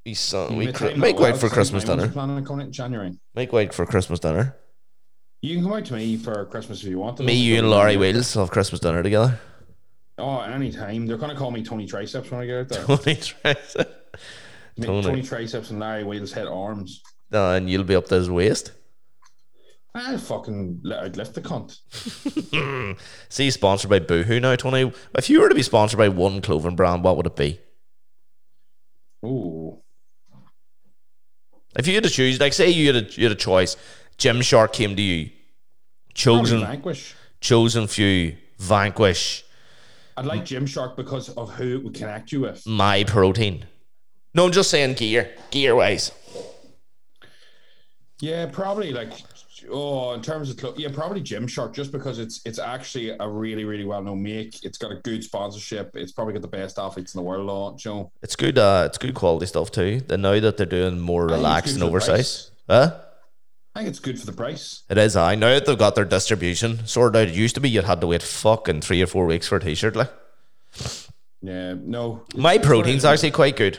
We son, we May cr- make wait for Christmas dinner. Planning on coming in January. Make wait for Christmas dinner. You can come out to me for Christmas if you want. To. Me, you, and Larry Wheels will have Christmas dinner together. Oh, any time. They're going to call me Tony Triceps when I get out there. Tony. Me- Tony. Tony. Triceps and Larry Wheels head arms. Uh, and you'll be up to his waist. I fucking let out lift the cunt. *laughs* See, sponsored by Boohoo now, Tony. If you were to be sponsored by one clothing brand, what would it be? Ooh. If you had to choose, like, say you had a, you had a choice, Gymshark came to you, Probably chosen, Vanquish. chosen few, Vanquish, I'd like Gymshark because of who it would connect you with. Myprotein. No, I'm just saying gear, gear wise. Yeah, probably like oh, in terms of clo- yeah, probably Gymshark just because it's it's actually a really really well known make. It's got a good sponsorship. It's probably got the best athletes in the world on. You know, It's good. Uh, it's good quality stuff too. They now that they're doing more relaxed and oversized. Huh? I think it's good for the price. It is. I now that they've got their distribution sorted out. It used to be you'd had to wait fucking three or four weeks for a t-shirt. Like Yeah, no. Myprotein's actually quite good.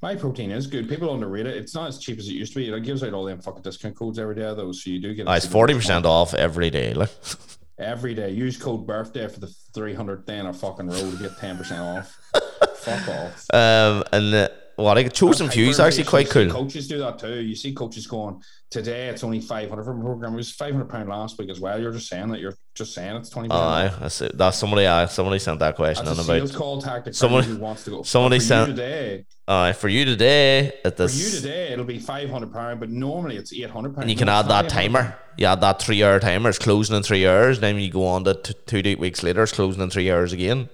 Myprotein is good. People underrate it. It's not as cheap as it used to be. It gives out all them fucking discount codes every day, though. So you do get. Ah, it's forty percent off every day. Like *laughs* every day. Use code birthday for the three hundred day in a fucking row to get ten percent off. *laughs* Fuck off. um, and the, what I chosen few is actually quite cool. Coaches do that too. You see coaches going today. It's only five hundred for a program. It was five hundred pound last week as well. You're just saying that. You're just saying it's twenty. Aye, that's it. That's somebody. Somebody sent that question That's a on sales about. call tactic. Someone- Someone who wants to go. *laughs* somebody for sent- you today. Uh, for you today at For you today, it'll be five hundred pound, but normally it's eight hundred pound. and you can add that timer. You add that three hour timer. It's closing in three hours. Then you go on to t- two eight weeks later. It's closing in three hours again.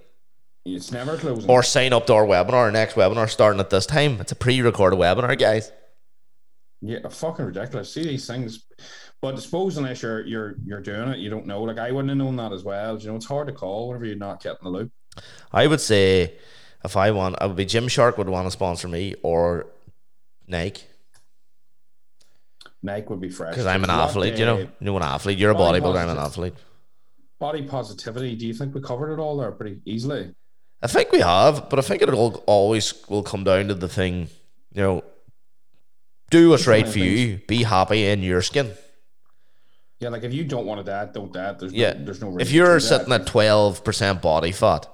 It's never closing. Or sign up to our webinar. Our next webinar starting at this time. It's a pre-recorded webinar, guys. Yeah, fucking ridiculous. See these things, but I suppose unless you're you're you're doing it, you don't know. Like I wouldn't have known that as well. You know, it's hard to call whenever you're not kept in the loop. I would say if I want, I would be Gymshark would want to sponsor me or Nike Nike would be fresh because I'm an athlete. You know, you know, an athlete. You're a body bodybuilder. I'm an athlete. body positivity. Do you think we covered it all there pretty easily? I think we have, but I think it'll always will come down to the thing. You know, do what's right for you. Be happy in your skin. Yeah, like if you don't want to dad, don't dad. There's Yeah. no, there's no. If you're sitting dad. at twelve percent body fat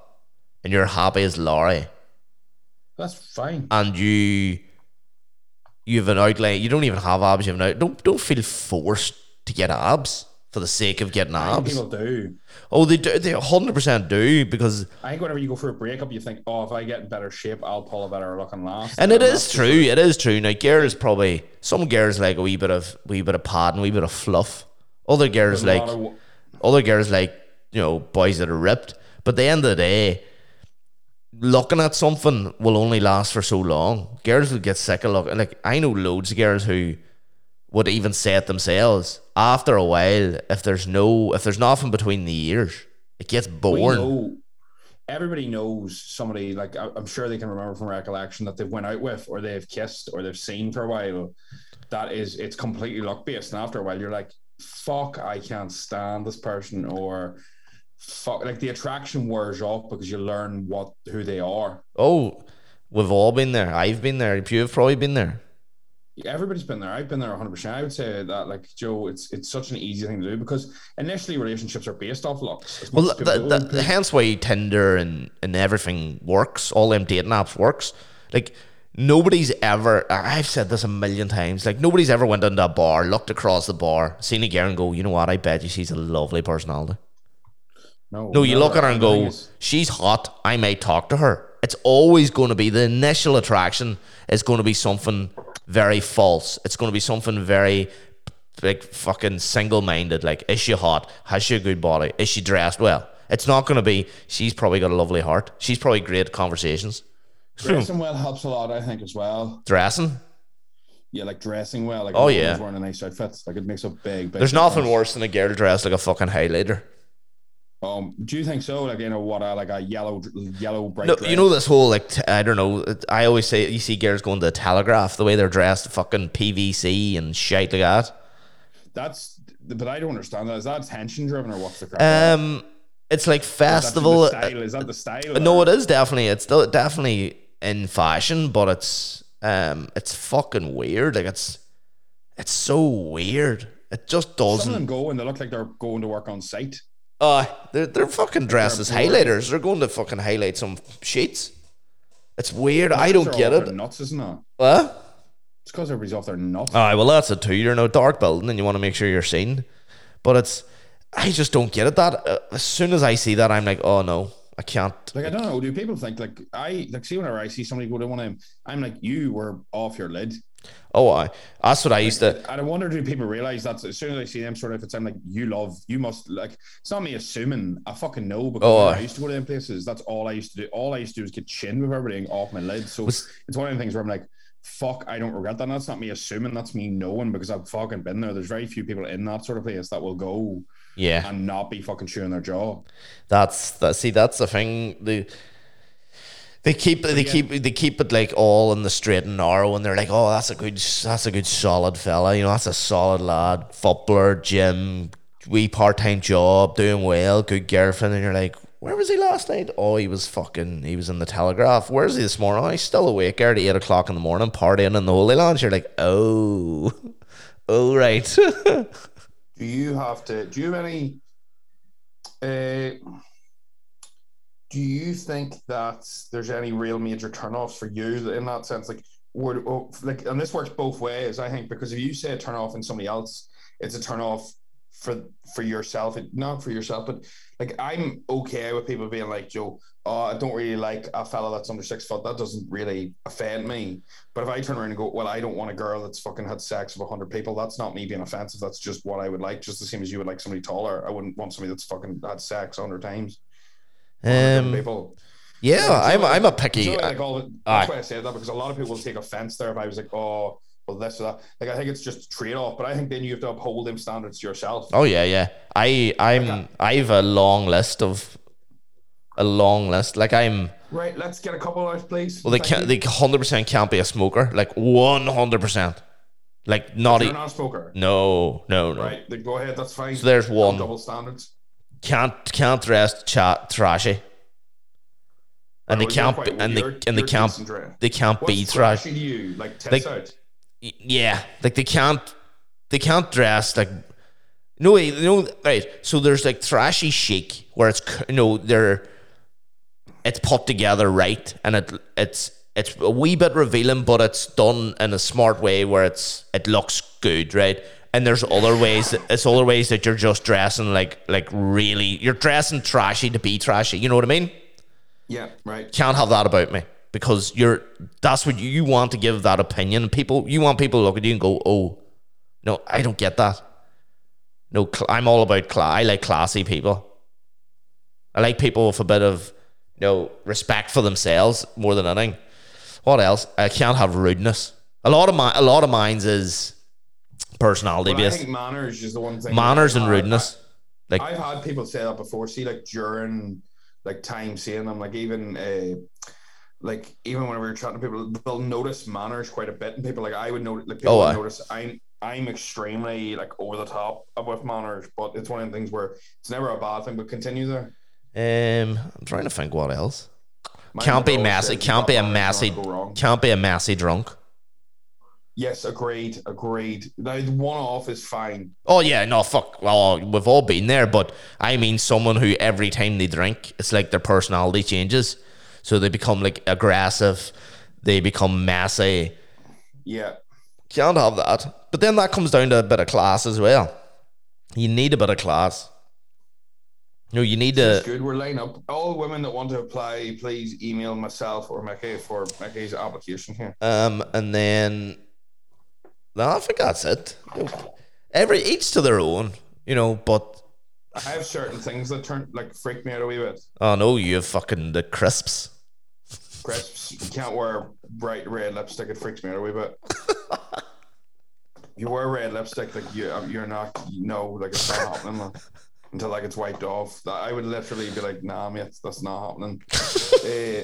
and you're happy as Larry, that's fine. and you you have an outline, you don't even have abs. You have an out. Don't don't feel forced to get abs for the sake of getting abs. people do. Oh, they do. They hundred percent do because, I think whenever you go for a breakup, you think, oh, if I get in better shape, I'll pull a better looking last. and it is true. It is true. Now, girls probably some girls like a wee bit of wee bit of padding, wee bit of fluff. Other girls There's like of- other girls like you know boys that are ripped. But at the end of the day, looking at something will only last for so long. Girls will get sick of looking. Like I know loads of girls who would even say it themselves. After a while, if there's no, if there's nothing between the ears, it gets boring. know, everybody knows somebody like I'm sure they can remember from recollection that they've went out with or they've kissed or they've seen for a while. That is, it's completely luck based, and after a while, you're like, "Fuck, I can't stand this person," or "Fuck," like the attraction wears off because you learn what who they are. Oh, we've all been there. I've been there. You've probably been there. Everybody's been there. I've been there 100. percent I would say that, like Joe, it's it's such an easy thing to do because initially relationships are based off looks. Well, the, do. the, hence why Tinder and, and everything works. All them dating apps works. Like nobody's ever. I've said this a million times. Like nobody's ever went into a bar, looked across the bar, seen a girl, and go, you know what? I bet you she's a lovely personality. No, no, you look at her and go, she's hot. I may talk to her. It's always going to be the initial attraction is going to be something very false. It's going to be something very like fucking single minded. Like, is she hot? Has she a good body? Is she dressed well? It's not going to be. She's probably got a lovely heart. She's probably great conversations. *laughs* dressing well helps a lot, I think, as well. Dressing. Yeah, like dressing well. Like Oh, yeah. wearing a nice outfit. Like it makes a big. big There's nothing worse than a girl dressed like a fucking highlighter. Um, do you think so? Like you know what? Uh, like a yellow, yellow bright. No, dress? you know this whole like t- I don't know. I always say you see girls going to the telegraph the way they're dressed, fucking PVC and shit like that. that's. But I don't understand that. Is that attention driven or what's the crap? Um, it's like Is that festival. the style? Is that the style? No, or- it is definitely. It's still definitely in fashion, but it's um, it's fucking weird. Like it's, it's so weird. It just Some of doesn't. them go and they look like they're going to work on site. Uh, they're they're fucking dressed as highlighters. They're going to fucking highlight some sheets. It's weird. I don't get it. Nuts, isn't it? What? It's because everybody's off their nuts. Aye, well, that's it too. You're in a dark building and you want to make sure you're seen. But it's, I just don't get it. That uh, as soon as I see that, I'm like, oh no, I can't. Like I don't know. Do people think like I like see whenever I see somebody go to one of them, I'm like you were off your lid. Oh, I. That's what I used to. And I wonder do people realize that as soon as I see them sort of it's I'm like you love you must like it's not me assuming I fucking know because Oh. I used to go to them places that's all I used to do all I used to do was get chin with everything off my lid so Was- it's one of the things where I'm like fuck I don't regret that and that's not me assuming that's me knowing because I've fucking been there there's very few people in that sort of place that will go Yeah, and not be fucking chewing their jaw that's that. See, that's the thing. The they keep they yeah. keep they keep it like all in the straight and narrow, and they're like, oh, that's a good that's a good solid fella. You know, that's a solid lad, footballer, gym, wee part time job, doing well, good girlfriend, and you're like. Where was he last night? Oh, he was fucking. He was in the Telegraph. Where's he this morning? Oh, he's still awake at eight o'clock in the morning, partying in the Holy Land. You're like, oh, *laughs* oh, right. *laughs* do you have to do you have any uh do you think that there's any real major turnoffs for you in that sense like would oh, like and this works both ways i think because if you say a turnoff in somebody else it's a turnoff for for yourself not for yourself but like i'm okay with people being like joe oh, i don't really like a fella that's under six foot that doesn't really offend me but if I turn around and go, well, I don't want a girl that's fucking had sex with hundred people, that's not me being offensive. That's just what I would like. Just the same as you would like somebody taller. I wouldn't want somebody that's fucking had sex hundred times. With 100 um, people. yeah, So, I'm I'm a picky. so, like, all, that's why I said that because a lot of people will take offense there if I was like, oh, well, this or that. Like I think it's just trade off, but I think then you have to uphold them standards yourself. Oh yeah, yeah. I I'm Okay. I've a long list of a long list. Like I'm Right, let's get a couple out, please. well, they Thank can't. you. They hundred percent can't be a smoker. Like one hundred percent. Like not. You're E- not a smoker. no, no, no. Right, then go ahead. That's fine. So there's one. Double standards. Can't can't dress chat trashy. And they can't. quite- and they and they can't. They can't What's be trashy to you? Like tits Like- out. Yeah like they can't they can't dress like no way no right so there's like trashy chic where it's you know they're it's put together right and it it's it's a wee bit revealing but it's done in a smart way where it's it looks good right and there's other ways that, it's other ways that you're just dressing like like really you're dressing trashy to be trashy you know what i mean? Yeah, right. can't have that about me because you're that's what you, you want to give that opinion. People you want people to look at you and go oh no i don't get that. No cl- i'm all about cla- i like classy people. I like people with a bit of you know respect for themselves more than anything. What else? I can't have rudeness. A lot of my a lot of mine's is personality But I think manners is the one thing. manners and rudeness like I've had people say that before. See, like during like time seeing them. Like even uh, like even when we were chatting to people, they'll notice manners quite a bit, and people like I would notice like people Oh, would notice I'm I'm extremely like over the top with manners, but it's one of the things where it's never a bad thing. But continue there. Um, I'm trying to think what else. Can't be messy. Can't be a messy. don't go wrong." Can't be a messy drunk. Yes, agreed, agreed. Now one off is fine. Oh yeah, no fuck. Well, we've all been there, but I mean someone who every time they drink, it's like their personality changes, so they become like aggressive, they become messy. Yeah, Can't have that. But then that comes down to a bit of class as well. You need a bit of class. No, you need It's to. good. We're lining up. All women that want to apply, please email myself or Mickey for Mickey's application here. Um, and then, no, I think that's it. Every each to their own, you know. But I have certain things that turn like freak me out a wee bit. oh no, you have fucking the crisps. Crisps. You can't wear bright red lipstick. It freaks me out a wee bit. *laughs* you wear red lipstick, like you, um, you're not. You know, like it's not happening like, until like it's wiped off. I would literally be like, Nah, mate, that's not happening. *laughs* Eh,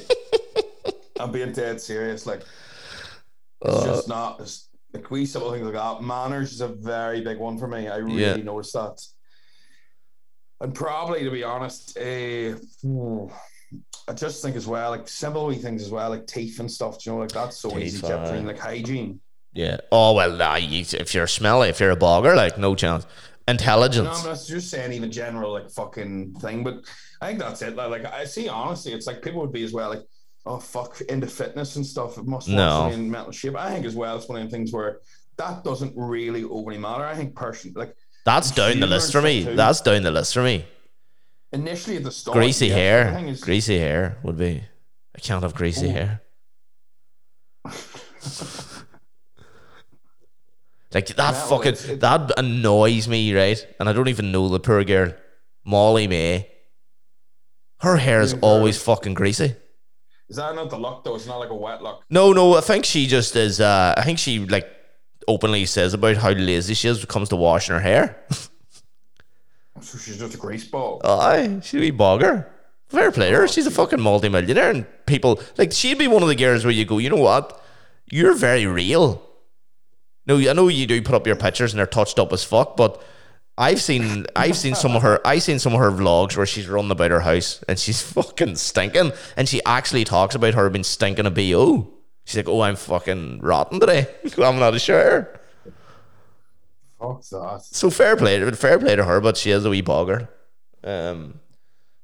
I'm being dead serious. Like it's Uh, just not. It's, like we simple things like that. Manners is a very big one for me. I really Yeah. noticed that. And probably, to be honest, uh, I just think as well, like simple wee things as well, like teeth and stuff. You know, like that's so easy Teeth, to aye. clean, like hygiene. Yeah. Oh well, nah, you, if you're smelly, if you're a bogger, like no chance. Intelligence. No. I'm not just saying even general like fucking thing, but I think that's it. Like, like I see, honestly, it's like people would be as well, like, oh fuck, into fitness and stuff. It must No. in mental shape. I think as well, it's one of the things where that doesn't really overly matter. I think personally like That's down the list for me. too. That's down the list for me. initially at the start, Greasy yeah, hair. is- Greasy hair would be. I can't have greasy Ooh. hair. Like that Well, fucking it's- it- that annoys me, right? And I don't even know the poor girl, Molly-Mae. Her hair is always fucking greasy. Is that not the look though? It's not like a wet look. No, no, I think she just is. Uh, I think she like openly says about how lazy she is when it comes to washing her hair. So she's just a grease ball. Aye, she'd be bogger. Fair play her. She's a fucking multi-millionaire, and people like she'd be one of the girls where you go, you know what? You're very real. No, I know you do put up your pictures and they're touched up as fuck, but I've seen I've seen some of her I've seen some of her vlogs where she's running about her house and she's *laughs* fucking stinking, and she actually talks about her being stinking a bo. She's like, "Oh, I'm fucking rotten today. *laughs* I'm not a shower." Fuck that. So fair play, to- fair play to her, but she is a wee bogger. Um,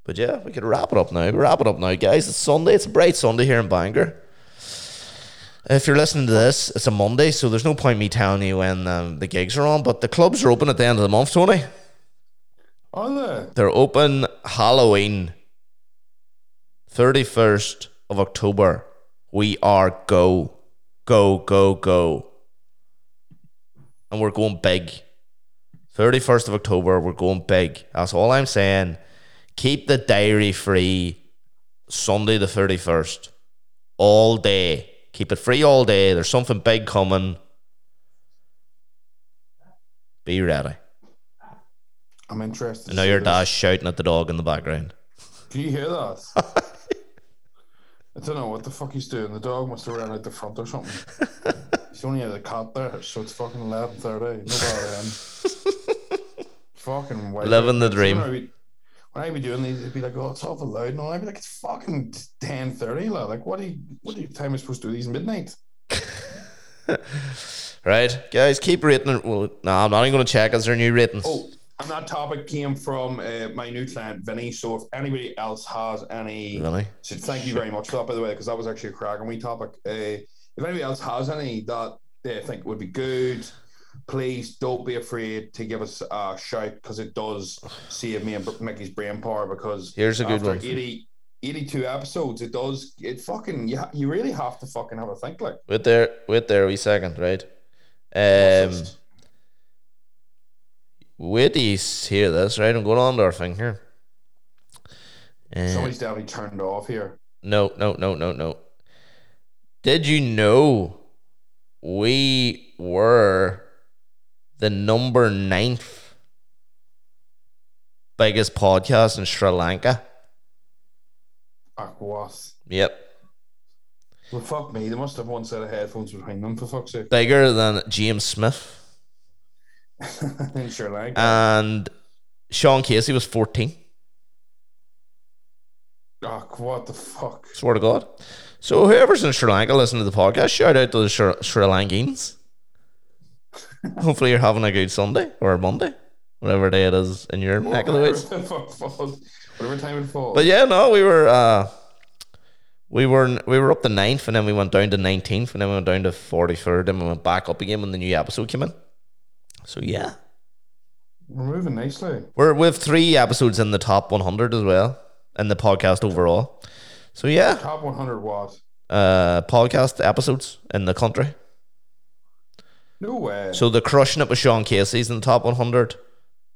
but yeah, we could wrap it up now. Wrap it up now, guys. It's Sunday. It's a bright Sunday here in Bangor. If you're listening to this, it's a Monday, so there's no point me telling you when um, the gigs are on. But the clubs are open at the end of the month, Tony. Are they? They're open Halloween, thirty first of October. We are go, go, go, go, and we're going big. 31st of October, we're going big. That's all I'm saying. Keep the diary free Sunday the 31st. All day. Keep it free all day. There's something big coming. Be ready. I'm interested. I know your dad's shouting at the dog in the background. Can you hear that? *laughs* I don't know what the fuck he's doing. The dog must have ran out the front or something. he's only had a cat there, so it's fucking eleven thirty. No bother him. *laughs* fucking wild. Living the dream. When I be, when I be doing these, it'd be like, "Oh, it's awful loud," and all. I'd be like, "It's fucking ten thirty, lad. Like, what do you, what do you time is supposed to do these midnight?" *laughs* Right, guys, keep rating. Well, no, I'm not even going to check. Is there new ratings? Oh, and that topic came from uh, my new client Vinny. So if anybody else has any Really? So thank you very much for that, by the way, because that was actually a cracking wee topic. Uh, if anybody else has any that they think would be good, please don't be afraid to give us a shout because it does save me and Mickey's brain power. Because Here's a good after one. 80, 82 episodes, it does it fucking you, you really have to fucking have a think like. Wait there, wait there, a wee second, right? Um, wait till you hear this, right? I'm going on to our thing here. Uh, Somebody's definitely turned off here. no, no, no, no, no. Did you know we were the number ninth biggest podcast in Sri Lanka? Fuck what? Yep. Well, fuck me. They must have one set of headphones behind them for fuck's sake. Bigger than James Smith. *laughs* in Sri Lanka. And Sean Casey was 14. oh, what the fuck? Swear to God. So whoever's in Sri Lanka listening to the podcast, shout out to the Sri, Sri Lankans. Hopefully you're having a good Sunday or Monday, whatever day it is in your neck of the woods. *laughs* Whatever time it falls. But yeah, no, we were uh, we were we were up to ninth, and then we went down to nineteenth, and then we went down to forty third, and we went back up again when the new episode came in. So yeah, We're moving nicely. we're with three episodes in the top one hundred as well in the podcast overall. So yeah, Top 100 was uh, podcast episodes in the country. No way. So the crushing it with Sean Casey's in the top one hundred.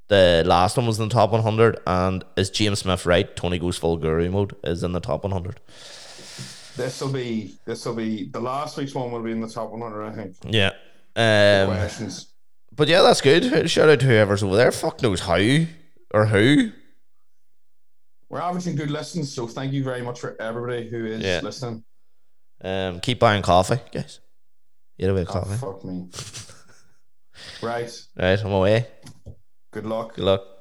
The last one was in the top one hundred, and is James Smith right? Tony goes full guru mode is in the top one hundred. this will be this will be the last week's one will be in the top 100. I think. Yeah. Um, Questions. But yeah, that's good. Shout out to whoever's over there. Fuck knows how or who. We're averaging good listens, so thank you very much for everybody who is Yeah. listening. Um, keep buying coffee, guys. Get away Oh, fuck me. *laughs* right. Right, I'm away. Good luck. Good luck.